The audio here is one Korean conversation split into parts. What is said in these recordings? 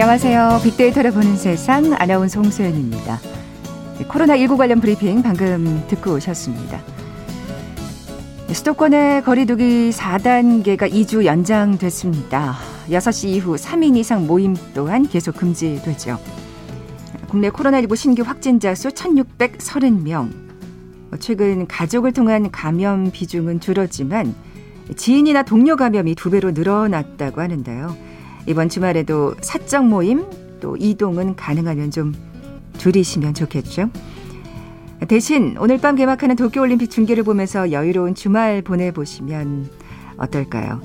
안녕하세요. 빅데이터를 보는 세상 아나운서 홍소연입니다. 코로나19 관련 브리핑 방금 듣고 오셨습니다. 수도권의 거리두기 4단계가 2주 연장됐습니다. 6시 이후 3인 이상 모임 또한 계속 금지되죠. 국내 코로나19 신규 확진자 수 1,630명. 최근 가족을 통한 감염 비중은 줄었지만 지인이나 동료 감염이 두 배로 늘어났다고 하는데요. 이번 주말에도 사적 모임 또 이동은 가능하면 좀 줄이시면 좋겠죠. 대신 오늘 밤 개막하는 도쿄올림픽 중계를 보면서 여유로운 주말 보내보시면 어떨까요?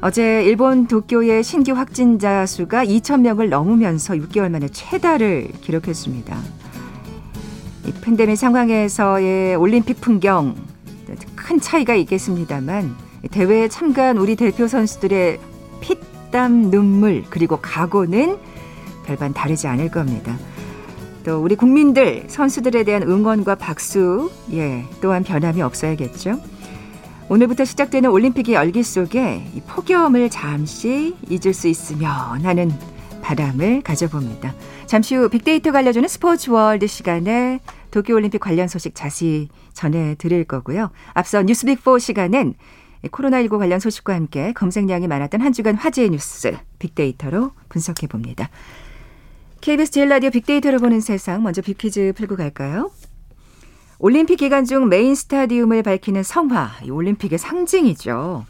어제 일본 도쿄의 신규 확진자 수가 2,000명을 넘으면서 6개월 만에 최다를 기록했습니다. 이 팬데믹 상황에서의 올림픽 풍경 큰 차이가 있겠습니다만 대회에 참가한 우리 대표 선수들의 피 땀 눈물 그리고 각오는 별반 다르지 않을 겁니다. 또 우리 국민들 선수들에 대한 응원과 박수 예 또한 변함이 없어야겠죠. 오늘부터 시작되는 올림픽의 열기 속에 이 폭염을 잠시 잊을 수 있으면 하는 바람을 가져봅니다. 잠시 후 빅데이터가 알려주는 스포츠 월드 시간에 도쿄올림픽 관련 소식 자세히 전해드릴 거고요. 앞서 뉴스빅4 시간은 코로나19 관련 소식과 함께 검색량이 많았던 한 주간 화제의 뉴스 빅데이터로 분석해 봅니다. KBS 제일 라디오 빅데이터를 보는 세상 먼저 빅퀴즈 풀고 갈까요? 올림픽 기간 중 메인 스타디움을 밝히는 성화, 이 올림픽의 상징이죠.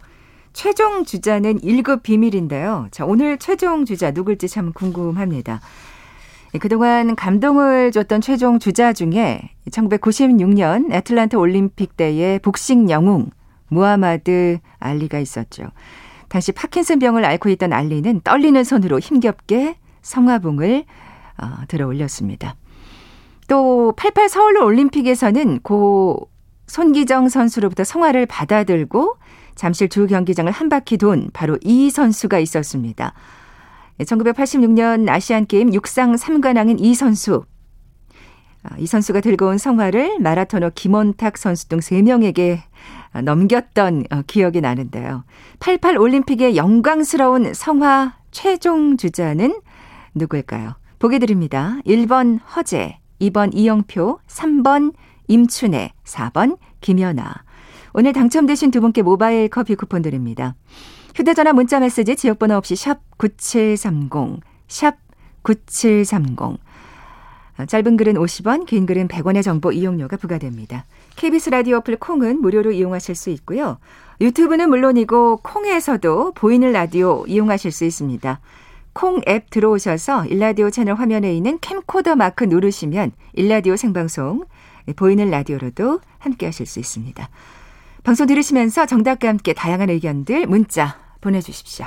최종 주자는 1급 비밀인데요. 자, 오늘 최종 주자 누굴지 참 궁금합니다. 예, 그동안 감동을 줬던 최종 주자 중에 1996년 애틀란타 올림픽 때의 복싱 영웅 무하마드 알리가 있었죠. 당시 파킨슨병을 앓고 있던 알리는 떨리는 손으로 힘겹게 성화봉을 어, 들어 올렸습니다. 또 88 서울 올림픽에서는 고 손기정 선수로부터 성화를 받아들고 잠실 두 경기장을 한 바퀴 돈 바로 이 선수가 있었습니다. 1986년 아시안 게임 육상 3관왕인 이 선수. 아, 이 선수가 들고 온 성화를 마라토너 김원탁 선수 등 3명에게 넘겼던 어, 기억이 나는데요. 88 올림픽의 영광스러운 성화 최종 주자는 누구일까요? 보기 드립니다. 1번 허재, 2번 이영표, 3번 임춘애, 4번 김연아. 오늘 당첨되신 두 분께 모바일 커피 쿠폰 드립니다. 휴대전화 문자 메시지 지역번호 없이 샵 9730, 샵 9730. 짧은 글은 50원, 긴 글은 100원의 정보 이용료가 부과됩니다. KBS 라디오 어플 콩은 무료로 이용하실 수 있고요. 유튜브는 물론이고 콩에서도 보이는 라디오 이용하실 수 있습니다. 콩 앱 들어오셔서 일라디오 채널 화면에 있는 캠코더 마크 누르시면 일라디오 생방송 보이는 라디오로도 함께 하실 수 있습니다. 방송 들으시면서 정답과 함께 다양한 의견들 문자 보내주십시오.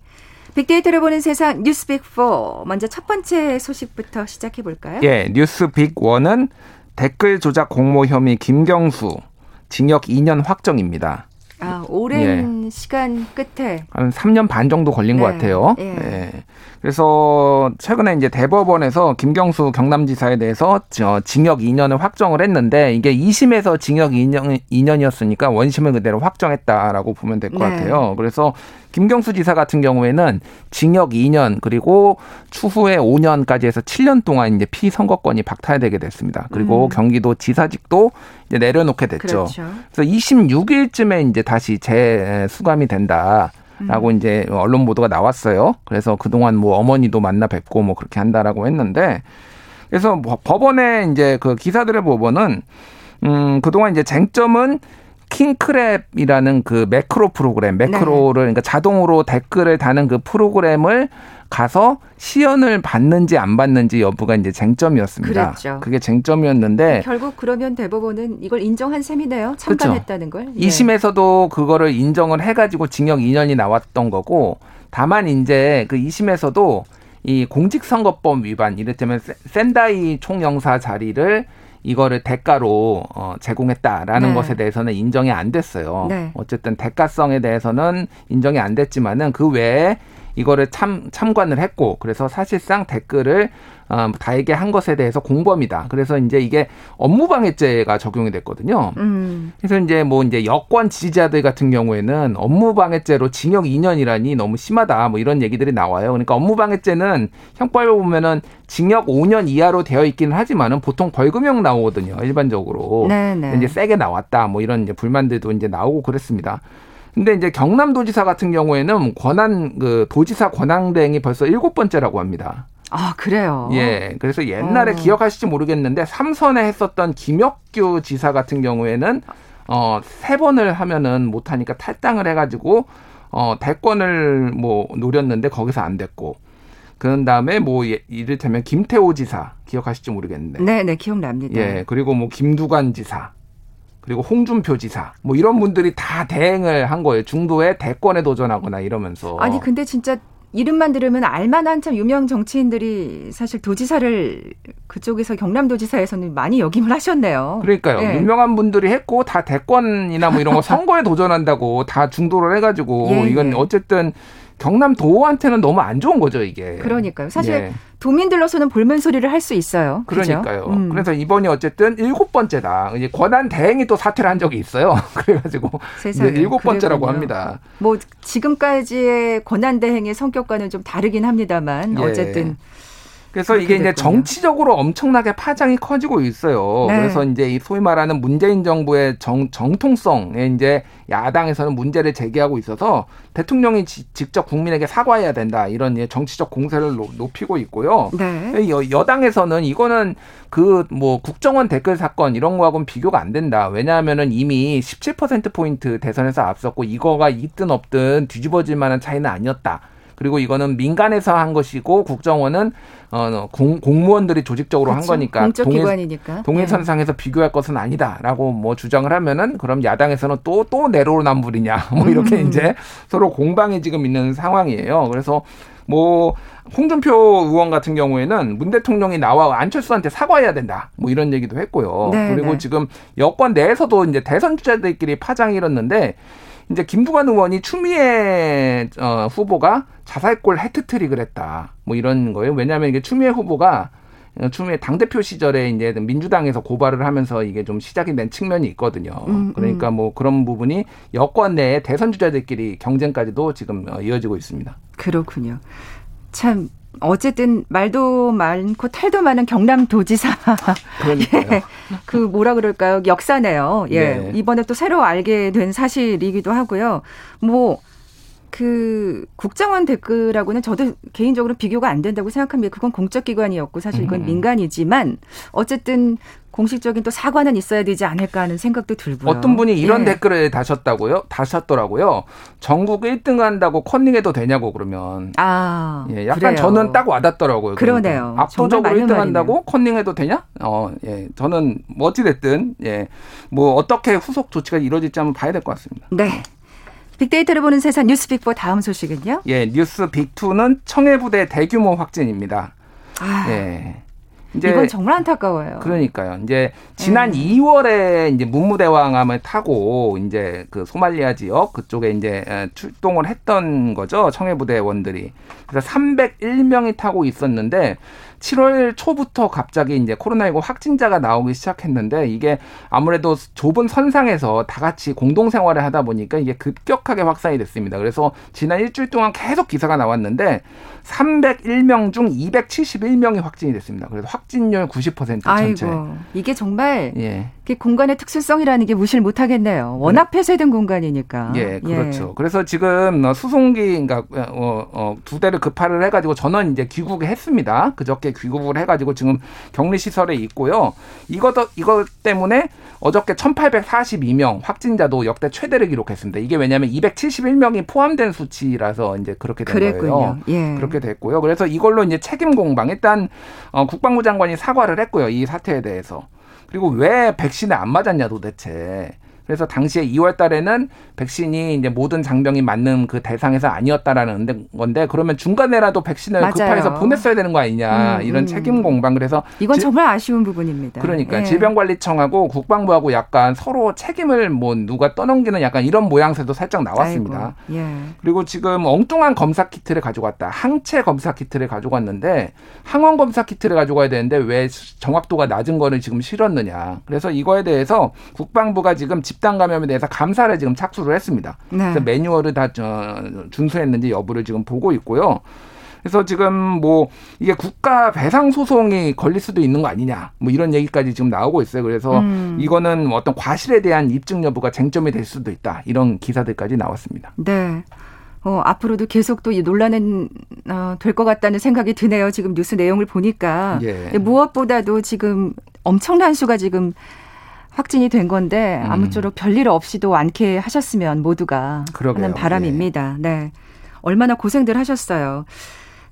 빅데이터를 보는 세상 뉴스 빅4 먼저 첫 번째 소식부터 시작해 볼까요? 예, 뉴스 빅1은 댓글 조작 공모 혐의 김경수 징역 2년 확정입니다. 아, 오랜 예. 시간 끝에 한 3년 반 정도 걸린 네. 것 같아요. 예. 예. 그래서 최근에 이제 대법원에서 김경수 경남지사에 대해서 징역 2년을 확정을 했는데 이게 2심에서 징역 2년, 2년이었으니까 원심을 그대로 확정했다라고 보면 될것 네. 같아요. 그래서 김경수 지사 같은 경우에는 징역 2년 그리고 추후에 5년까지 해서 7년 동안 이제 피선거권이 박탈되게 됐습니다. 그리고 음. 경기도 지사직도 이제 내려놓게 됐죠. 그렇죠. 그래서 26일쯤에 이제 다시 재수감이 된다. 라고 음. 이제 언론 보도가 나왔어요. 그래서 그동안 뭐 어머니도 만나 뵙고 뭐 그렇게 한다라고 했는데 그래서 뭐 법원에 이제 그 기사들의 법원은 음 그동안 이제 쟁점은 킹크랩이라는 그 매크로 프로그램, 매크로를 네. 그러니까 자동으로 댓글을 다는 그 프로그램을 가서 시연을 받는지 안 받는지 여부가 이제 쟁점이었습니다. 그랬죠. 그게 쟁점이었는데 결국 그러면 대법원은 이걸 인정한 셈이네요. 참관했다는 그렇죠. 걸. 예. 2심에서도 그거를 인정을 해가지고 징역 2년이 나왔던 거고 다만 이제 그 2심에서도 이 공직선거법 위반 이를테면 센다이 총영사 자리를 이거를 대가로 어, 제공했다라는 네. 것에 대해서는 인정이 안 됐어요. 네. 어쨌든 대가성에 대해서는 인정이 안 됐지만은 그 외에 이거를 참 참관을 했고 그래서 사실상 댓글을 어, 다에게 한 것에 대해서 공범이다. 그래서 이제 이게 업무방해죄가 적용이 됐거든요. 음. 그래서 이제 뭐 이제 여권 지지자들 같은 경우에는 업무방해죄로 징역 2년이라니 너무 심하다. 뭐 이런 얘기들이 나와요. 그러니까 업무방해죄는 형법에 보면은 징역 5년 이하로 되어 있기는 하지만은 보통 벌금형 나오거든요. 일반적으로. 네네. 네. 이제 세게 나왔다. 뭐 이런 이제 불만들도 이제 나오고 그랬습니다. 근데 이제 경남도지사 같은 경우에는 권한 그 도지사 권한 대행이 벌써 일곱 번째라고 합니다. 아 그래요. 예, 그래서 옛날에 어. 기억하실지 모르겠는데 삼선에 했었던 김혁규 지사 같은 경우에는 어 세 번을 하면은 못 하니까 탈당을 해 가지고 어 대권을 뭐 노렸는데 거기서 안 됐고. 그런 다음에 뭐 예, 이를테면 김태호 지사 기억하실지 모르겠는데. 네, 네 기억납니다. 예, 그리고 뭐 김두관 지사. 그리고 홍준표 지사 뭐 이런 분들이 다 대행을 한 거예요. 중도에 대권에 도전하거나 이러면서. 아니 근데 진짜 이름만 들으면 알만한 참 유명 정치인들이 사실 도지사를 그쪽에서 경남도지사에서는 많이 역임을 하셨네요. 그러니까요. 네. 유명한 분들이 했고 다 대권이나 뭐 이런 거 선거에 도전한다고 다 중도를 해가지고 예, 이건 예. 어쨌든 경남도한테는 너무 안 좋은 거죠, 이게. 그러니까요. 사실 예. 도민들로서는 볼멘 소리를 할 수 있어요. 그러니까요. 음. 그래서 이번이 어쨌든 일곱 번째다. 이제 권한 대행이 또 사퇴를 한 적이 있어요. 그래가지고 일곱 번째라고 합니다. 뭐 지금까지의 권한 대행의 성격과는 좀 다르긴 합니다만 예. 어쨌든 그래서 이게 됐군요. 이제 정치적으로 엄청나게 파장이 커지고 있어요. 네. 그래서 이제 이 소위 말하는 문재인 정부의 정, 정통성에 이제 야당에서는 문제를 제기하고 있어서 대통령이 지, 직접 국민에게 사과해야 된다 이런 정치적 공세를 높이고 있고요. 네. 여, 여당에서는 이거는 그 뭐 국정원 댓글 사건 이런 거하고는 비교가 안 된다. 왜냐하면은 이미 17% 포인트 대선에서 앞섰고 이거가 있든 없든 뒤집어질 만한 차이는 아니었다. 그리고 이거는 민간에서 한 것이고 국정원은 어, 공, 공무원들이 조직적으로 그렇죠. 한 거니까 공적 동일, 기관이니까 동일선상에서 네. 비교할 것은 아니다라고 뭐 주장을 하면은 그럼 야당에서는 또또 내로남불이냐 뭐 이렇게 음. 이제 서로 공방이 지금 있는 상황이에요. 그래서 뭐 홍준표 의원 같은 경우에는 문 대통령이 나와 안철수한테 사과해야 된다. 뭐 이런 얘기도 했고요. 네, 그리고 네. 지금 여권 내에서도 이제 대선 주자들끼리 파장이 일었는데 이제 김두관 의원이 추미애 어, 후보가 자살골 해트트릭을 했다. 뭐 이런 거예요. 왜냐하면 이게 추미애 후보가 추미애 당 대표 시절에 이제 민주당에서 고발을 하면서 이게 좀 시작이 된 측면이 있거든요. 음, 음. 그러니까 뭐 그런 부분이 여권 내에 대선 주자들끼리 경쟁까지도 지금 어, 이어지고 있습니다. 그렇군요. 참 어쨌든 말도 많고 탈도 많은 경남도지사. 예, 그 뭐라 그럴까요? 역사네요. 예. 네. 이번에 또 새로 알게 된 사실이기도 하고요. 뭐. 그 국정원 댓글하고는 저도 개인적으로 비교가 안 된다고 생각합니다. 그건 공적 기관이었고 사실 이건 음. 민간이지만 어쨌든 공식적인 또 사과는 있어야 되지 않을까 하는 생각도 들고요. 어떤 분이 이런 예. 댓글을 다셨다고요? 다셨더라고요. 전국 1등 한다고 컨닝해도 되냐고 그러면. 아, 예, 약간 그래요. 저는 딱 와닿더라고요. 그러네요. 압도적으로 1등 한다고 컨닝해도 되냐? 어, 예, 저는 뭐 어찌 됐든 예, 뭐 어떻게 후속 조치가 이루어질지 한번 봐야 될 것 같습니다. 네. 빅데이터를 보는 세상 뉴스빅보 다음 소식은요? 예, 뉴스 빅2는 청해부대 대규모 확진입니다. 아. 예. 이제 이건 정말 안타까워요. 그러니까요. 이제 지난 음. 2월에 이제 문무대왕함을 타고 이제 그 소말리아 지역 그쪽에 이제 출동을 했던 거죠. 청해부대원들이. 그래서 301명이 타고 있었는데 7월 초부터 갑자기 이제 코로나19 확진자가 나오기 시작했는데 이게 아무래도 좁은 선상에서 다 같이 공동 생활을 하다 보니까 이게 급격하게 확산이 됐습니다. 그래서 지난 일주일 동안 계속 기사가 나왔는데 301명 중 271명이 확진이 됐습니다. 그래서 확진율 90% 전체. 아이고, 이게 정말 예. 그 공간의 특수성이라는 게 무시를 못 하겠네요. 워낙 네. 폐쇄된 공간이니까. 예, 그렇죠. 예. 그래서 지금 어, 수송기, 그러니까 어, 어, 두 대를 급파를 해가지고 전원 이제 귀국을 했습니다. 그저께 귀국을 해가지고 지금 격리 시설에 있고요. 이것 이것 때문에 어저께 1,842명 확진자도 역대 최대를 기록했습니다. 이게 왜냐하면 271명이 포함된 수치라서 이제 그렇게 된 그랬군요. 거예요. 예. 그렇게 됐고요. 그래서 이걸로 이제 책임 공방 일단 어, 국방부 장관이 사과를 했고요. 이 사태에 대해서. 그리고 왜 백신을 안 맞았냐 도대체. 그래서 당시에 2월 달에는 백신이 이제 모든 장병이 맞는 그 대상에서 아니었다라는 건데 그러면 중간에라도 백신을 맞아요. 급파해서 보냈어야 되는 거 아니냐 음, 이런 음. 책임 공방 그래서 이건 지, 정말 아쉬운 부분입니다. 그러니까 예. 질병관리청하고 국방부하고 약간 서로 책임을 뭐 누가 떠넘기는 약간 이런 모양새도 살짝 나왔습니다. 예. 그리고 지금 엉뚱한 검사 키트를 가져갔다. 항체 검사 키트를 가져갔는데 항원 검사 키트를 가져가야 되는데 왜 정확도가 낮은 거를 지금 실었느냐. 그래서 이거에 대해서 국방부가 지금 집단 감염에 대해서 감사를 지금 착수를 했습니다. 네. 그래서 매뉴얼을 다 준수했는지 여부를 지금 보고 있고요. 그래서 지금 뭐 이게 국가 배상 소송이 걸릴 수도 있는 거 아니냐 뭐 이런 얘기까지 지금 나오고 있어요. 그래서 음. 이거는 어떤 과실에 대한 입증 여부가 쟁점이 될 수도 있다 이런 기사들까지 나왔습니다. 네. 어, 앞으로도 계속 또 이 논란은 어, 될 것 같다는 생각이 드네요. 지금 뉴스 내용을 보니까 예. 무엇보다도 지금 엄청난 수가 지금 확진이 된 건데 음. 아무쪼록 별일 없이도 않게 하셨으면 모두가 그러게요. 하는 바람입니다. 네. 네. 얼마나 고생들 하셨어요.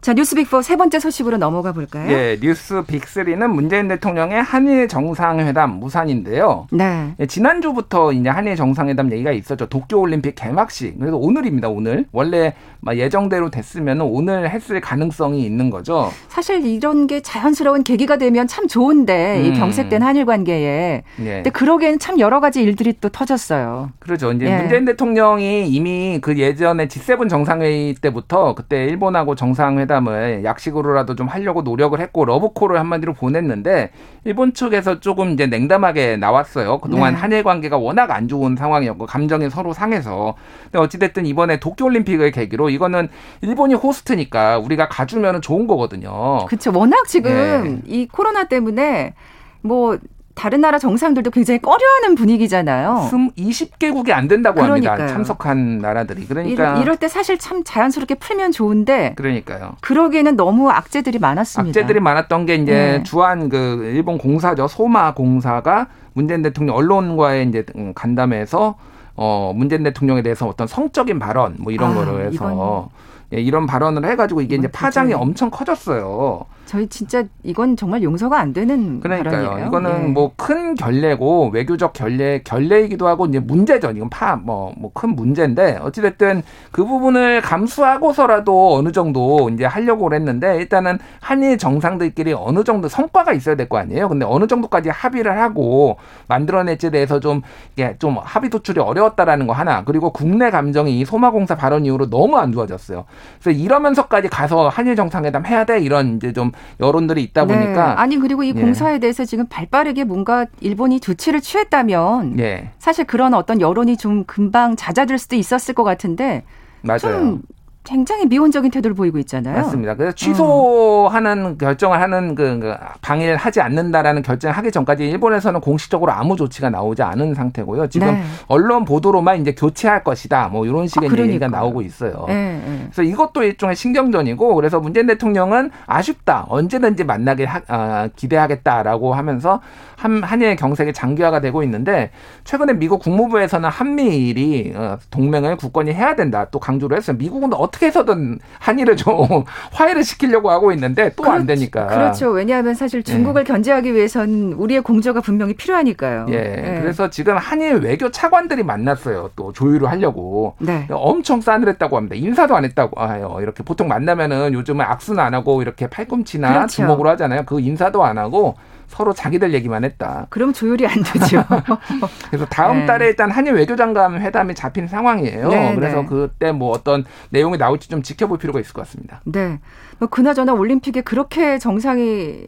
자, 뉴스 빅4 세 번째 소식으로 넘어가 볼까요? 예, 뉴스 빅3는 문재인 대통령의 한일 정상회담 무산인데요. 네. 예, 지난주부터 이제 한일 정상회담 얘기가 있었죠. 도쿄 올림픽 개막식. 그래서 오늘입니다, 오늘. 원래 예정대로 됐으면 오늘 했을 가능성이 있는 거죠. 사실 이런 게 자연스러운 계기가 되면 참 좋은데, 음. 이 경색된 한일 관계에. 예. 근데 그러기에는 참 여러 가지 일들이 또 터졌어요. 그렇죠. 이제 예. 문재인 대통령이 이미 그 예전에 G7 정상회의 때부터 그때 일본하고 정상회담 회담을 약식으로라도 좀 하려고 노력을 했고 러브콜을 한마디로 보냈는데 일본 측에서 조금 이제 냉담하게 나왔어요. 그동안 네. 한일 관계가 워낙 안 좋은 상황이었고 감정이 서로 상해서. 근데 어찌됐든 이번에 도쿄올림픽을 계기로 이거는 일본이 호스트니까 우리가 가주면 좋은 거거든요. 그렇죠. 워낙 지금 네. 이 코로나 때문에 뭐 다른 나라 정상들도 굉장히 꺼려하는 분위기잖아요. 20개국이 안 된다고 그러니까요. 합니다. 참석한 나라들이. 그러니까 이럴, 이럴, 때 사실 참 자연스럽게 풀면 좋은데 그러니까요. 그러기에는 너무 악재들이 많았습니다. 악재들이 많았던 게 이제 네. 주한 그 일본 공사죠. 소마 공사가 문재인 대통령 언론과의 이제 간담회에서 어 문재인 대통령에 대해서 어떤 성적인 발언 뭐 이런 아, 거를 해서. 예, 이런 발언을 해가지고 이게 이제 파장이 엄청 커졌어요. 저희 진짜 이건 정말 용서가 안 되는 그러니까요. 발언이에요. 이거는 예. 뭐큰 결례고 외교적 결례 결례이기도 하고 이제 문제죠. 이건 파뭐뭐 큰 문제인데 어찌 됐든 그 부분을 감수하고서라도 어느 정도 이제 하려고 그랬는데 일단은 한일 정상들끼리 어느 정도 성과가 있어야 될 거 아니에요. 근데 어느 정도까지 합의를 하고 만들어낼지에 대해서 좀 이게 좀 합의 도출이 어려웠다라는 거 하나. 그리고 국내 감정이 이 소마공사 발언 이후로 너무 안 좋아졌어요. 그래서 이러면서까지 가서 한일 정상회담 해야 돼 이런 이제 좀 여론들이 있다 네. 보니까 네. 아니 그리고 이 예. 공사에 대해서 지금 발빠르게 뭔가 일본이 조치를 취했다면 예. 사실 그런 어떤 여론이 좀 금방 잦아들 수도 있었을 것 같은데 맞아요. 좀 굉장히 미온적인 태도를 보이고 있잖아요. 맞습니다. 그래서 취소하는 음. 결정을 하는 그, 그 방해를 하지 않는다라는 결정을 하기 전까지 일본에서는 공식적으로 아무 조치가 나오지 않은 상태고요. 지금 네. 언론 보도로만 이제 교체할 것이다. 뭐 이런 식의 아, 얘기가 나오고 있어요. 네, 네. 그래서 이것도 일종의 신경전이고 그래서 문재인 대통령은 아쉽다. 언제든지 만나길 하, 아, 기대하겠다라고 하면서 한, 한일 경색이 장기화가 되고 있는데 최근에 미국 국무부에서는 한미일이 어, 동맹을 굳건히 해야 된다. 또 강조를 했어요. 미국은 어 떻게 해서든 한일을 좀 화해를 시키려고 하고 있는데 또 안 되니까. 그렇죠. 왜냐하면 사실 중국을 네. 견제하기 위해선 우리의 공조가 분명히 필요하니까요. 예. 네. 그래서 지금 한일 외교 차관들이 만났어요. 또 조율을 하려고. 네. 엄청 싸늘했다고 합니다. 인사도 안 했다고 해요. 이렇게 보통 만나면은 요즘은 악수는 안 하고 이렇게 팔꿈치나 그렇죠. 주먹으로 하잖아요. 그 인사도 안 하고 서로 자기들 얘기만 했다. 그럼 조율이 안 되죠. 그래서 다음 네. 달에 일단 한일 외교장관 회담이 잡힌 상황이에요. 네, 그래서 네. 그때 뭐 어떤 내용이 나올지 좀 지켜볼 필요가 있을 것 같습니다. 네. 뭐 그나저나 올림픽에 그렇게 정상이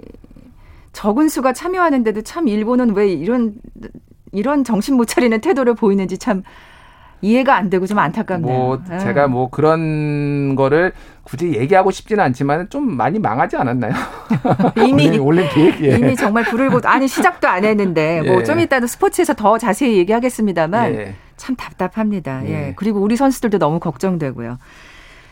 적은 수가 참여하는데도 참 일본은 왜 이런 이런 정신 못 차리는 태도를 보이는지 참 이해가 안 되고 좀 안타깝네요. 뭐 네. 제가 뭐 그런 거를 굳이 얘기하고 싶지는 않지만 좀 많이 망하지 않았나요? 이미 올림픽 예. 이미 정말 불을 보 아니 시작도 안 했는데 뭐좀 이따도 스포츠에서 더 자세히 얘기하겠습니다만 예. 참 답답합니다. 예. 예. 그리고 우리 선수들도 너무 걱정되고요.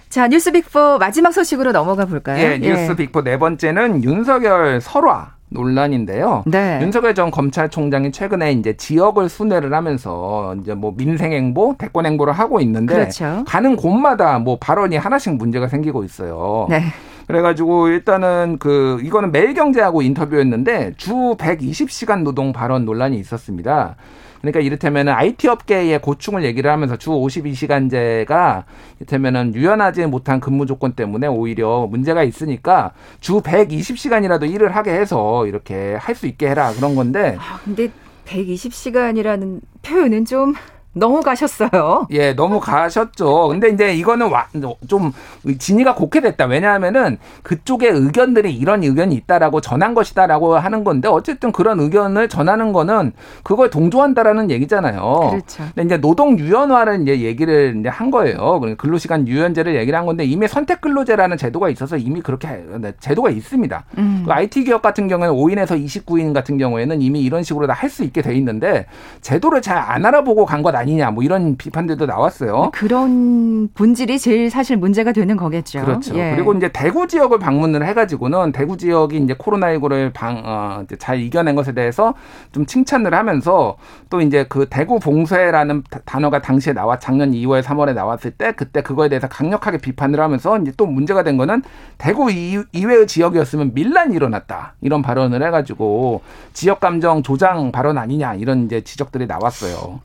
자, 뉴스 빅4 마지막 소식으로 넘어가 볼까요? 예, 뉴스 예. 빅4 네 번째는 윤석열 설화 논란인데요. 네. 윤석열 전 검찰총장이 최근에 이제 지역을 순회를 하면서 이제 뭐 민생 행보, 대권 행보를 하고 있는데 그렇죠. 가는 곳마다 뭐 발언이 하나씩 문제가 생기고 있어요. 네. 그래가지고 일단은 그 이거는 매일경제하고 인터뷰였는데 주 120시간 노동 발언 논란이 있었습니다. 그러니까 이를테면은 IT 업계의 고충을 얘기를 하면서 주 52시간제가 이를테면은 유연하지 못한 근무 조건 때문에 오히려 문제가 있으니까 주 120시간이라도 일을 하게 해서 이렇게 할 수 있게 해라 그런 건데. 아, 근데 120시간이라는 표현은 좀 너무 가셨어요. 예, 너무 가셨죠. 근데 이제 이거는 와, 좀 진위가 곱게 됐다. 왜냐하면은 그쪽의 의견들이 이런 의견이 있다라고 전한 것이다라고 하는 건데 어쨌든 그런 의견을 전하는 거는 그걸 동조한다라는 얘기잖아요. 그렇죠. 근데 이제 노동 유연화를 이제 얘기를 이제 한 거예요. 근로시간 유연제를 얘기를 한 건데 이미 선택 근로제라는 제도가 있어서 이미 그렇게 네, 제도가 있습니다. 음. 그 IT 기업 같은 경우에는 5인에서 29인 같은 경우에는 이미 이런 식으로 다 할 수 있게 돼 있는데 제도를 잘 안 알아보고 간 것 아니 아니냐 뭐 이런 비판들도 나왔어요. 그런 본질이 제일 사실 문제가 되는 거겠죠. 그렇죠. 예. 그리고 이제 대구 지역을 방문을 해가지고는 대구 지역이 이제 코로나19를 방, 어, 잘 이겨낸 것에 대해서 좀 칭찬을 하면서 또 이제 그 대구 봉쇄라는 단어가 당시에 나와 작년 2월 3월에 나왔을 때 그때 그거에 대해서 강력하게 비판을 하면서 이제 또 문제가 된 거는 대구 이외의 지역이었으면 민란이 일어났다 이런 발언을 해가지고 지역 감정 조장 발언 아니냐 이런 이제 지적들이 나왔어요.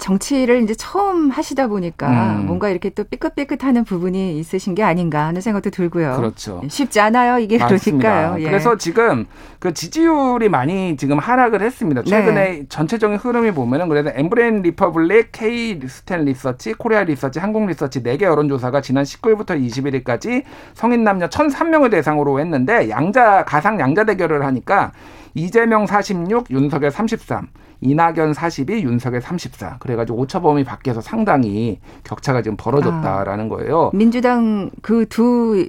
정치를 이제 처음 하시다 보니까 음. 뭔가 이렇게 또 삐끗삐끗하는 부분이 있으신 게 아닌가 하는 생각도 들고요. 그렇죠. 쉽지 않아요. 이게 맞습니다. 그러니까요. 예. 그래서 지금 그 지지율이 많이 지금 하락을 했습니다. 최근에 네. 전체적인 흐름이 보면은 그래서 엠브레인 퍼블릭, 케이스탯 리서치, 코리아 리서치, 한국 리서치 4개 여론조사가 지난 19일부터 21일까지 성인 남녀 1,003명을 대상으로 했는데 양자 가상 양자 대결을 하니까 이재명 46, 윤석열 33, 이낙연 42, 윤석열 34. 그래가지고 오차범위 밖에서 상당히 격차가 지금 벌어졌다라는 거예요. 민주당 그 두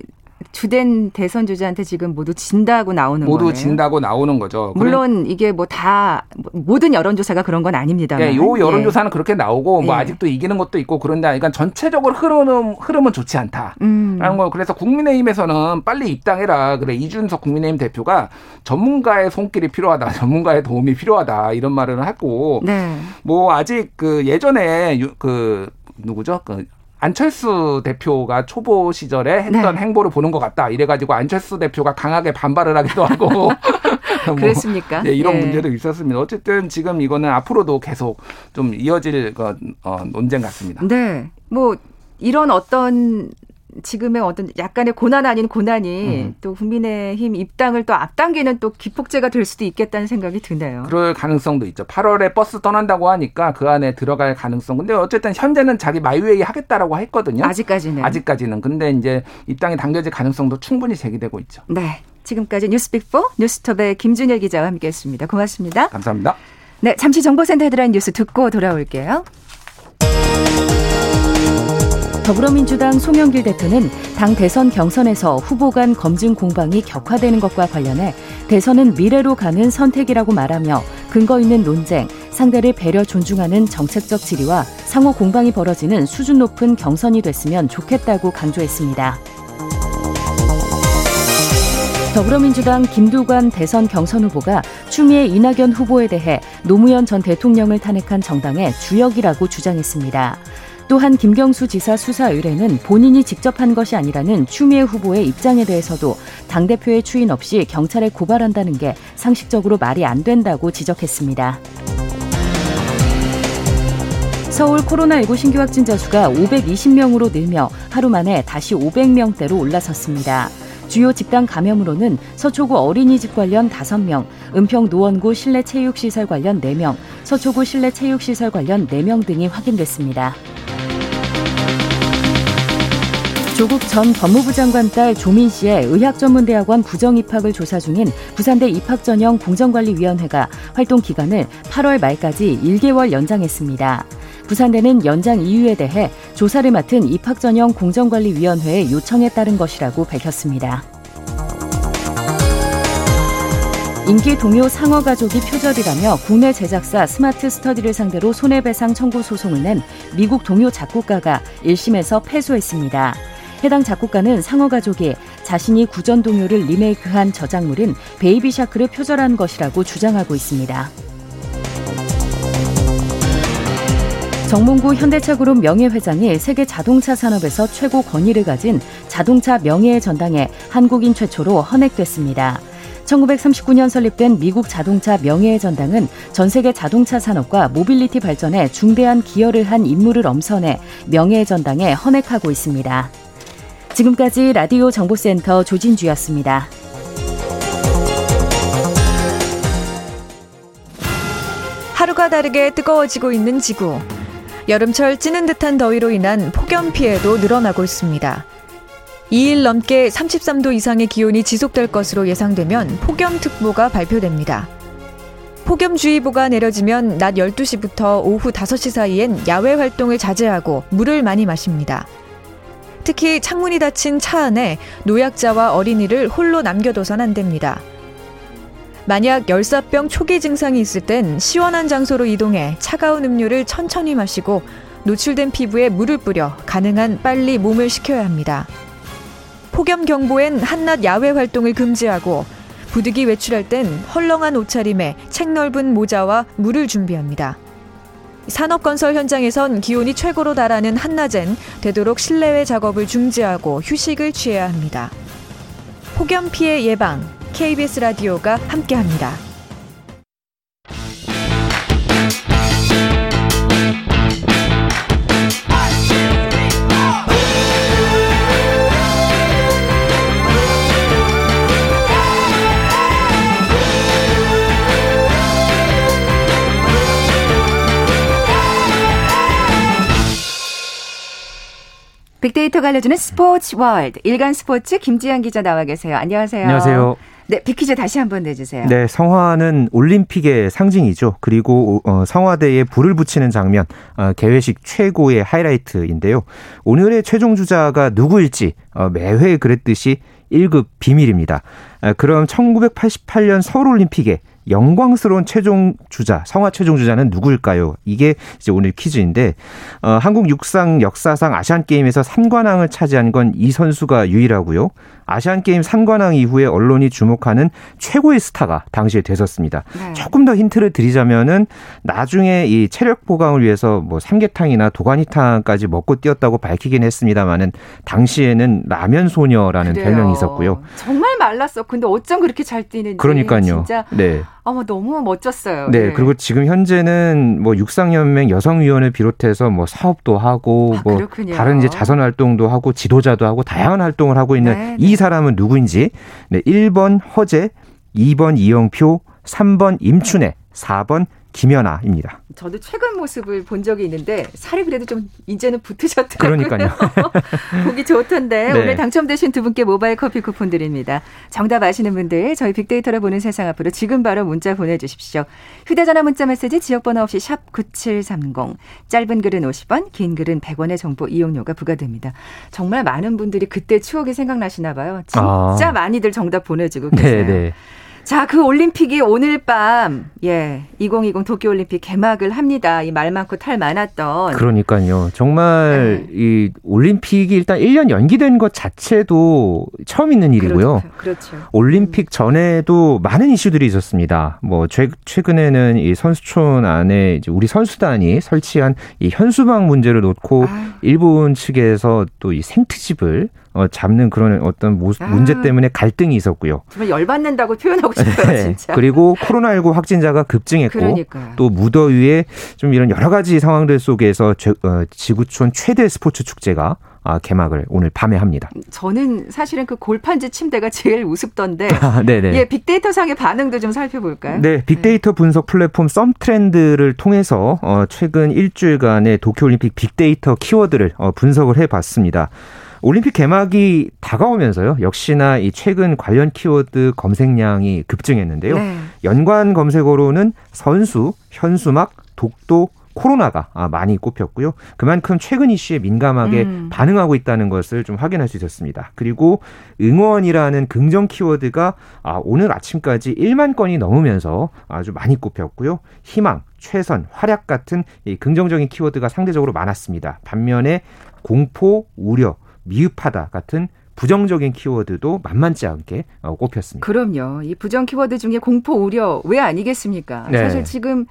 주된 대선 주자한테 지금 모두 진다고 나오는 모두 거네요. 진다고 나오는 거죠. 물론 이게 뭐 다 모든 여론조사가 그런 건 아닙니다만. 네, 요 여론조사는 예. 그렇게 나오고 뭐 예. 아직도 이기는 것도 있고 그런데 그러니까 전체적으로 흐름은 흐름은 좋지 않다라는 음. 거. 그래서 국민의힘에서는 빨리 입당해라. 그래 이준석 국민의힘 대표가 전문가의 손길이 필요하다, 전문가의 도움이 필요하다 이런 말을 했고, 네. 뭐 아직 그 예전에 그 누구죠? 그 안철수 대표가 초보 시절에 했던 네. 행보를 보는 것 같다. 이래가지고 안철수 대표가 강하게 반발을 하기도 하고. 뭐 그랬습니까? 네, 이런 네. 문제도 있었습니다. 어쨌든 지금 이거는 앞으로도 계속 좀 이어질 어, 논쟁 같습니다. 네. 뭐 이런 어떤 지금의 어떤 약간의 고난 아닌 고난이 음. 또 국민의힘 입당을 또 앞당기는 또 기폭제가 될 수도 있겠다는 생각이 드네요. 그럴 가능성도 있죠. 8월에 버스 떠난다고 하니까 그 안에 들어갈 가능성. 근데 어쨌든 현재는 자기 my way 하겠다라고 했거든요. 아직까지는. 아직까지는. 근데 이제 입당이 당겨질 가능성도 충분히 제기되고 있죠. 네. 지금까지 뉴스빅4 뉴스톱의 김준일 기자와 함께했습니다. 고맙습니다. 감사합니다. 네, 잠시 정보센터 헤드라인 뉴스 듣고 돌아올게요. 더불어민주당 송영길 대표는 당 대선 경선에서 후보 간 검증 공방이 격화되는 것과 관련해 대선은 미래로 가는 선택이라고 말하며 근거 있는 논쟁, 상대를 배려 존중하는 정책적 질의와 상호 공방이 벌어지는 수준 높은 경선이 됐으면 좋겠다고 강조했습니다. 더불어민주당 김두관 대선 경선 후보가 추미애 이낙연 후보에 대해 노무현 전 대통령을 탄핵한 정당의 주역이라고 주장했습니다. 또한 김경수 지사 수사 의뢰는 본인이 직접 한 것이 아니라는 추미애 후보의 입장에 대해서도 당대표의 추인 없이 경찰에 고발한다는 게 상식적으로 말이 안 된다고 지적했습니다. 서울 코로나19 신규 확진자 수가 520명으로 늘며 하루 만에 다시 500명대로 올라섰습니다. 주요 집단 감염으로는 서초구 어린이집 관련 5명, 은평 노원구 실내 체육시설 관련 4명, 서초구 실내 체육시설 관련 4명 등이 확인됐습니다. 조국 전 법무부 장관 딸 조민 씨의 의학전문대학원 부정 입학을 조사 중인 부산대 입학전형 공정관리위원회가 활동 기간을 8월 말까지 1개월 연장했습니다. 부산대는 연장 이유에 대해 조사를 맡은 입학전형 공정관리위원회에 요청에 따른 것이라고 밝혔습니다. 인기 동요 상어 가족이 표절이라며 국내 제작사 스마트 스터디를 상대로 손해배상 청구 소송을 낸 미국 동요 작곡가가 1심에서 패소했습니다. 해당 작곡가는 상어 가족이 자신이 구전 동요를 리메이크한 저작물인 베이비 샤크를 표절한 것이라고 주장하고 있습니다. 정몽구 현대차그룹 명예회장이 세계 자동차 산업에서 최고 권위를 가진 자동차 명예의 전당에 한국인 최초로 헌액됐습니다. 1939년 설립된 미국 자동차 명예의 전당은 전 세계 자동차 산업과 모빌리티 발전에 중대한 기여를 한 인물을 엄선해 명예의 전당에 헌액하고 있습니다. 지금까지 라디오 정보센터 조진주였습니다. 하루가 다르게 뜨거워지고 있는 지구. 여름철 찌는 듯한 더위로 인한 폭염 피해도 늘어나고 있습니다. 2일 넘게 33도 이상의 기온이 지속될 것으로 예상되면 폭염특보가 발표됩니다. 폭염주의보가 내려지면 낮 12시부터 오후 5시 사이엔 야외 활동을 자제하고 물을 많이 마십니다. 특히 창문이 닫힌 차 안에 노약자와 어린이를 홀로 남겨둬선 안 됩니다. 만약 열사병 초기 증상이 있을 땐 시원한 장소로 이동해 차가운 음료를 천천히 마시고 노출된 피부에 물을 뿌려 가능한 빨리 몸을 식혀야 합니다. 폭염 경보엔 한낮 야외 활동을 금지하고 부득이 외출할 땐 헐렁한 옷차림에 책 넓은 모자와 물을 준비합니다. 산업건설 현장에선 기온이 최고로 달하는 한낮엔 되도록 실내외 작업을 중지하고 휴식을 취해야 합니다. 폭염 피해 예방 KBS 라디오가 함께합니다. 빅데이터가 알려주는 스포츠 월드 일간 스포츠 김지한 기자 나와 계세요. 안녕하세요. 안녕하세요. 네, 빅퀴즈 다시 한번 내주세요. 네, 성화는 올림픽의 상징이죠. 그리고 어, 성화대에 불을 붙이는 장면, 어, 개회식 최고의 하이라이트인데요. 오늘의 최종 주자가 누구일지 어, 매회 그랬듯이 1급 비밀입니다. 아, 그럼 1988년 서울올림픽에 영광스러운 최종 주자, 성화 최종 주자는 누구일까요? 이게 이제 오늘 퀴즈인데, 어, 한국 육상 역사상 아시안 게임에서 3관왕을 차지한 건 이 선수가 유일하고요. 아시안 게임 3관왕 이후에 언론이 주목하는 최고의 스타가 당시에 됐었습니다. 네. 조금 더 힌트를 드리자면은 나중에 이 체력 보강을 위해서 뭐 삼계탕이나 도가니탕까지 먹고 뛰었다고 밝히긴 했습니다만은 당시에는 라면 소녀라는 그래요. 별명이 있었고요. 정말 말랐어. 근데 어쩜 그렇게 잘 뛰는지. 그러니까요. 진짜. 네. 어머 너무 멋졌어요. 네, 네, 그리고 지금 현재는 뭐 육상연맹 여성위원회 비롯해서 뭐 사업도 하고 아, 뭐 그렇군요. 다른 이제 자선 활동도 하고 지도자도 하고 다양한 활동을 하고 있는 네, 이 네. 사람은 누구인지 네, 1번 허재, 2번 이영표, 3번 임춘애, 4번 김연아입니다. 저도 최근 모습을 본 적이 있는데 살이 그래도 좀 이제는 붙으셨더라고요. 그러니까요. 보기 좋던데 네. 오늘 당첨되신 두 분께 모바일 커피 쿠폰 드립니다. 정답 아시는 분들 저희 빅데이터를 보는 세상 앞으로 지금 바로 문자 보내주십시오. 휴대전화 문자 메시지 지역번호 없이 샵 9730 짧은 글은 50원 긴 글은 100원의 정보 이용료가 부과됩니다. 정말 많은 분들이 그때 추억이 생각나시나 봐요. 진짜 아. 많이들 정답 보내주고 계세요. 네네. 네. 자, 그 올림픽이 오늘 밤, 예, 2020 도쿄올림픽 개막을 합니다. 이 말 많고 탈 많았던. 그러니까요. 정말 네. 이 올림픽이 일단 1년 연기된 것 자체도 처음 있는 일이고요. 그렇죠. 그렇죠. 올림픽 음. 전에도 많은 이슈들이 있었습니다. 뭐, 최, 최근에는 이 선수촌 안에 이제 우리 선수단이 설치한 이 현수막 문제를 놓고 아. 일본 측에서 또 이 생트집을 어, 잡는 그런 어떤 모, 아. 문제 때문에 갈등이 있었고요. 정말 열받는다고 표현하고 싶어요, 네. 진짜. 그리고 코로나19 확진자가 급증했고 그러니까요. 또 무더위에 좀 이런 여러 가지 상황들 속에서 제, 어, 지구촌 최대 스포츠 축제가 아, 개막을 오늘 밤에 합니다. 저는 사실은 그 골판지 침대가 제일 우습던데. 아, 네네. 예, 빅데이터 상의 반응도 좀 살펴볼까요? 네, 빅데이터 네. 분석 플랫폼 썸트렌드를 통해서 어, 최근 일주일간의 도쿄올림픽 빅데이터 키워드를 어, 분석을 해봤습니다. 올림픽 개막이 다가오면서요. 역시나 이 최근 관련 키워드 검색량이 급증했는데요. 네. 연관 검색어로는 선수, 현수막, 독도, 코로나가 아, 많이 꼽혔고요. 그만큼 최근 이슈에 민감하게 음. 반응하고 있다는 것을 좀 확인할 수 있었습니다. 그리고 응원이라는 긍정 키워드가 아, 오늘 아침까지 1만 건이 넘으면서 아주 많이 꼽혔고요. 희망, 최선, 활약 같은 이 긍정적인 키워드가 상대적으로 많았습니다. 반면에 공포, 우려, 미흡하다 같은 부정적인 키워드도 만만치 않게 어, 꼽혔습니다. 그럼요. 이 부정 키워드 중에 공포, 우려 왜 아니겠습니까? 네. 사실 지금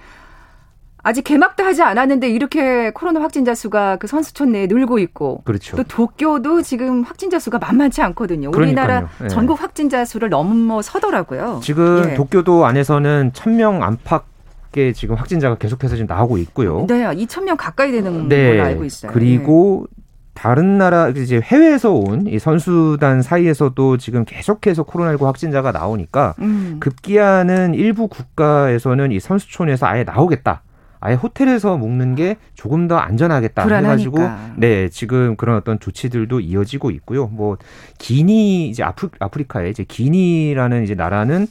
아직 개막도 하지 않았는데 이렇게 코로나 확진자 수가 그 선수촌 내에 늘고 있고 그렇죠. 또 도쿄도 지금 확진자 수가 만만치 않거든요. 우리나라 네. 전국 확진자 수를 넘어서더라고요. 지금 예. 도쿄도 안에서는 천명 안팎 게 지금 확진자가 계속해서 지금 나오고 있고요. 네, 2천 명 가까이 되는 네. 걸로 알고 있어요. 그리고 네. 다른 나라 이제 해외에서 온 이 선수단 사이에서도 지금 계속해서 코로나19 확진자가 나오니까 음. 급기야는 일부 국가에서는 이 선수촌에서 아예 나오겠다. 아예 호텔에서 먹는 게 조금 더 안전하겠다 불안하니까. 해가지고 네 지금 그런 어떤 조치들도 이어지고 있고요. 뭐 기니 이제 아프, 아프리카의 이제 기니라는 이제 나라는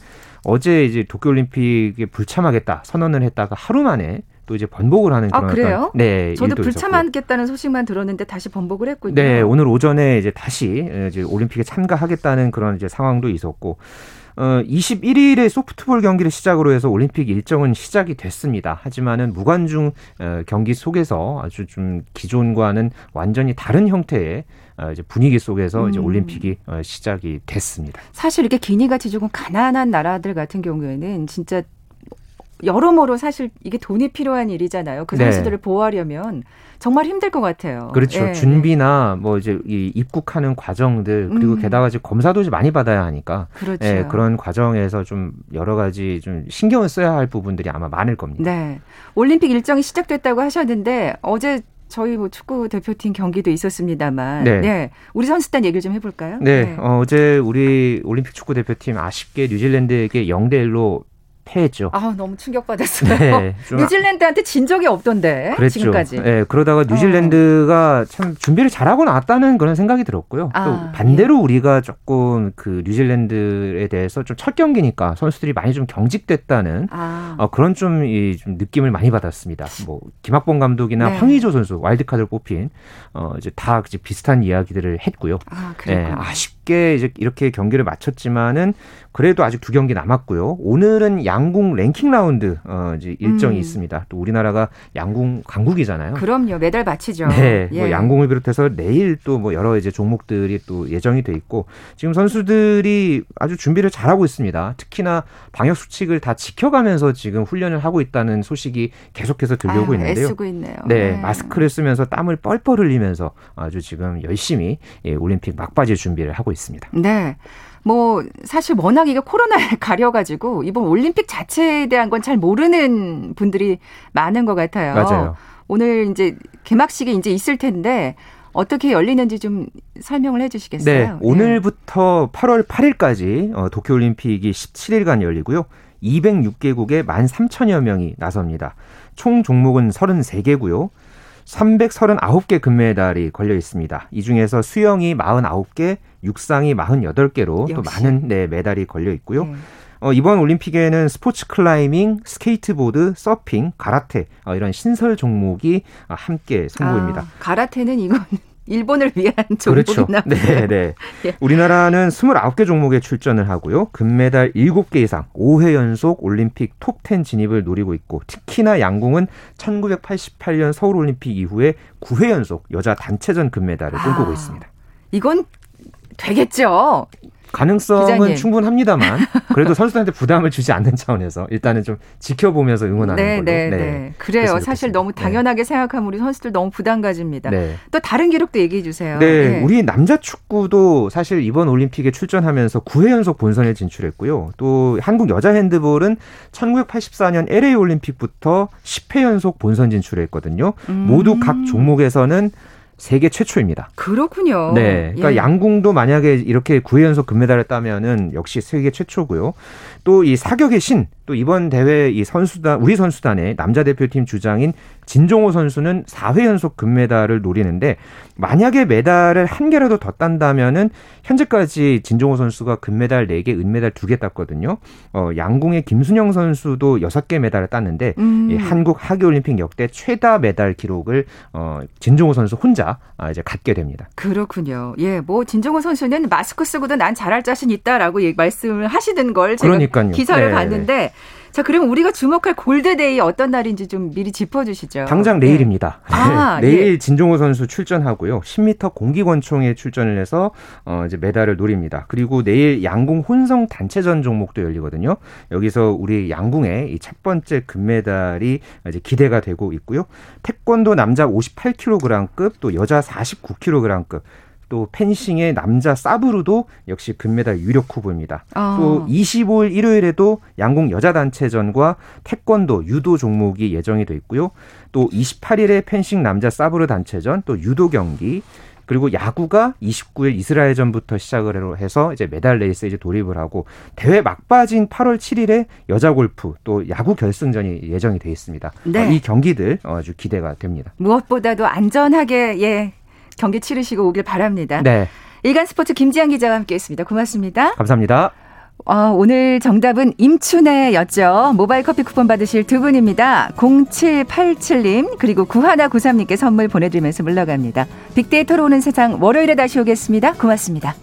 어제 이제 도쿄올림픽에 불참하겠다 선언을 했다가 하루 만에 또 이제 번복을 하는 아, 그런 아, 그래요? 네 저도 불참하겠다는 소식만 들었는데 다시 번복을 했군요. 네 오늘 오전에 이제 다시 이제 올림픽에 참가하겠다는 그런 이제 상황도 있었고 어, 21일에 소프트볼 경기를 시작으로 해서 올림픽 일정은 시작이 됐습니다. 하지만은 무관중 어, 경기 속에서 아주 좀 기존과는 완전히 다른 형태의 어, 이제 분위기 속에서 음. 이제 올림픽이 어, 시작이 됐습니다. 사실 이렇게 기니같이 조금 가난한 나라들 같은 경우에는 진짜 여러모로 사실 이게 돈이 필요한 일이잖아요. 그 네. 선수들을 네. 보호하려면 정말 힘들 것 같아요. 그렇죠. 예. 준비나 뭐 이제 이 입국하는 과정들 그리고 음. 게다가 이제 검사도 좀 많이 받아야 하니까 그렇죠. 예, 그런 과정에서 좀 여러 가지 좀 신경을 써야 할 부분들이 아마 많을 겁니다. 네. 올림픽 일정이 시작됐다고 하셨는데 어제 저희 뭐 축구 대표팀 경기도 있었습니다만, 네. 네. 우리 선수단 얘기를 좀 해볼까요? 네, 네. 어, 어제 우리 올림픽 축구 대표팀 아쉽게 뉴질랜드에게 0대 1로 패했죠. 아 너무 충격받았어요. 네, 뉴질랜드한테 진 적이 없던데 그랬죠. 지금까지. 네, 그러다가 뉴질랜드가 어. 참 준비를 잘하고 나왔다는 그런 생각이 들었고요. 아, 또 반대로 예. 우리가 조금 그 뉴질랜드에 대해서 좀 첫 경기니까 선수들이 많이 좀 경직됐다는 아. 어, 그런 좀, 이, 좀 느낌을 많이 받았습니다. 뭐 김학봉 감독이나 네. 황의조 선수 와일드카드를 뽑힌 어, 이제 다 이제 비슷한 이야기들을 했고요. 아, 네, 아쉽 게 이제 이렇게 경기를 마쳤지만은 그래도 아직 두 경기 남았고요. 오늘은 양궁 랭킹 라운드 어, 이제 일정이 음. 있습니다. 또 우리나라가 양궁 강국이잖아요. 그럼요. 메달 마치죠. 네. 뭐 예. 뭐 양궁을 비롯해서 내일 또 뭐 여러 이제 종목들이 또 예정이 돼 있고 지금 선수들이 아주 준비를 잘하고 있습니다. 특히나 방역 수칙을 다 지켜가면서 지금 훈련을 하고 있다는 소식이 계속해서 들려오고 아유, 있는데요. 애쓰고 있네요. 네, 네, 마스크를 쓰면서 땀을 뻘뻘 흘리면서 아주 지금 열심히 예, 올림픽 막바지 준비를 하고 있습니다. 네. 뭐 사실 워낙 이게 코로나에 가려가지고 이번 올림픽 자체에 대한 건 잘 모르는 분들이 많은 것 같아요. 맞아요. 오늘 이제 개막식이 이제 있을 텐데 어떻게 열리는지 좀 설명을 해주시겠어요? 네, 오늘부터 8월 8일까지 어, 도쿄올림픽이 17일간 열리고요. 206개국에 13,000여 명이 나섭니다. 총 종목은 33개고요. 339개 금메달이 걸려 있습니다. 이 중에서 수영이 49개, 육상이 48개로 역시. 또 많은 네, 메달이 걸려 있고요. 네. 어, 이번 올림픽에는 스포츠 클라이밍, 스케이트보드, 서핑, 가라테 어, 이런 신설 종목이 함께 선보입니다. 아, 가라테는 이건 일본을 위한 종목이나 그렇죠. 네, 네. 예. 우리나라는 29개 종목에 출전을 하고요. 금메달 7개 이상 5회 연속 올림픽 톱10 진입을 노리고 있고 특히나 양궁은 1988년 서울 올림픽 이후에 9회 연속 여자 단체전 금메달을 꿈꾸고 아, 있습니다. 이건 되겠죠. 가능성은 기자님. 충분합니다만 그래도 선수들한테 부담을 주지 않는 차원에서 일단은 좀 지켜보면서 응원하는 네, 걸로. 네, 네. 네. 그래요. 사실 너무 네. 당연하게 네. 생각하면 우리 선수들 너무 부담 가집니다. 네. 또 다른 기록도 얘기해 주세요. 네, 네, 우리 남자 축구도 사실 이번 올림픽에 출전하면서 9회 연속 본선에 진출했고요. 또 한국 여자 핸드볼은 1984년 LA 올림픽부터 10회 연속 본선 진출했거든요. 음. 모두 각 종목에서는 세계 최초입니다. 그렇군요. 네. 그러니까 예. 양궁도 만약에 이렇게 9회 연속 금메달을 따면은 역시 세계 최초고요. 또 이 사격의 신, 또 이번 대회 이 선수단 우리 선수단의 남자 대표팀 주장인 진종호 선수는 4회 연속 금메달을 노리는데 만약에 메달을 한 개라도 더 딴다면은 현재까지 진종호 선수가 금메달 4개, 은메달 2개 땄거든요. 어, 양궁의 김순영 선수도 6개 메달을 땄는데 음. 이 한국 하계 올림픽 역대 최다 메달 기록을 어, 진종호 선수 혼자 아, 이제 갖게 됩니다. 그렇군요. 예, 뭐 진종호 선수는 마스크 쓰고도 난 잘할 자신 있다라고 말씀을 하시는 걸 제가 그러니까 요. 기사를 네. 봤는데 자, 그러면 우리가 주목할 골드데이 어떤 날인지 좀 미리 짚어주시죠. 당장 내일입니다. 네. 아, 네. 내일 예. 진종호 선수 출전하고요. 10m 공기권총에 출전을 해서 어, 이제 메달을 노립니다. 그리고 내일 양궁 혼성 단체전 종목도 열리거든요. 여기서 우리 양궁의 이 첫 번째 금메달이 이제 기대가 되고 있고요. 태권도 남자 58kg급 또 여자 49kg급 또 펜싱의 남자 사브르도 역시 금메달 유력 후보입니다. 아. 또 25일 일요일에도 양궁 여자 단체전과 태권도, 유도 종목이 예정이 돼 있고요. 또 28일에 펜싱 남자 사브르 단체전, 또 유도 경기, 그리고 야구가 29일 이스라엘전부터 시작을 해서 이제 메달 레이스에 이제 돌입을 하고 대회 막바지인 8월 7일에 여자 골프 또 야구 결승전이 예정이 돼 있습니다. 네. 어, 이 경기들 아주 기대가 됩니다. 무엇보다도 안전하게 예 경기 치르시고 오길 바랍니다. 네. 일간 스포츠 김지한 기자와 함께했습니다. 고맙습니다. 감사합니다. 어, 오늘 정답은 임춘애였죠. 모바일 커피 쿠폰 받으실 두 분입니다. 0787님 그리고 9193님께 선물 보내드리면서 물러갑니다. 빅데이터로 오는 세상 월요일에 다시 오겠습니다. 고맙습니다.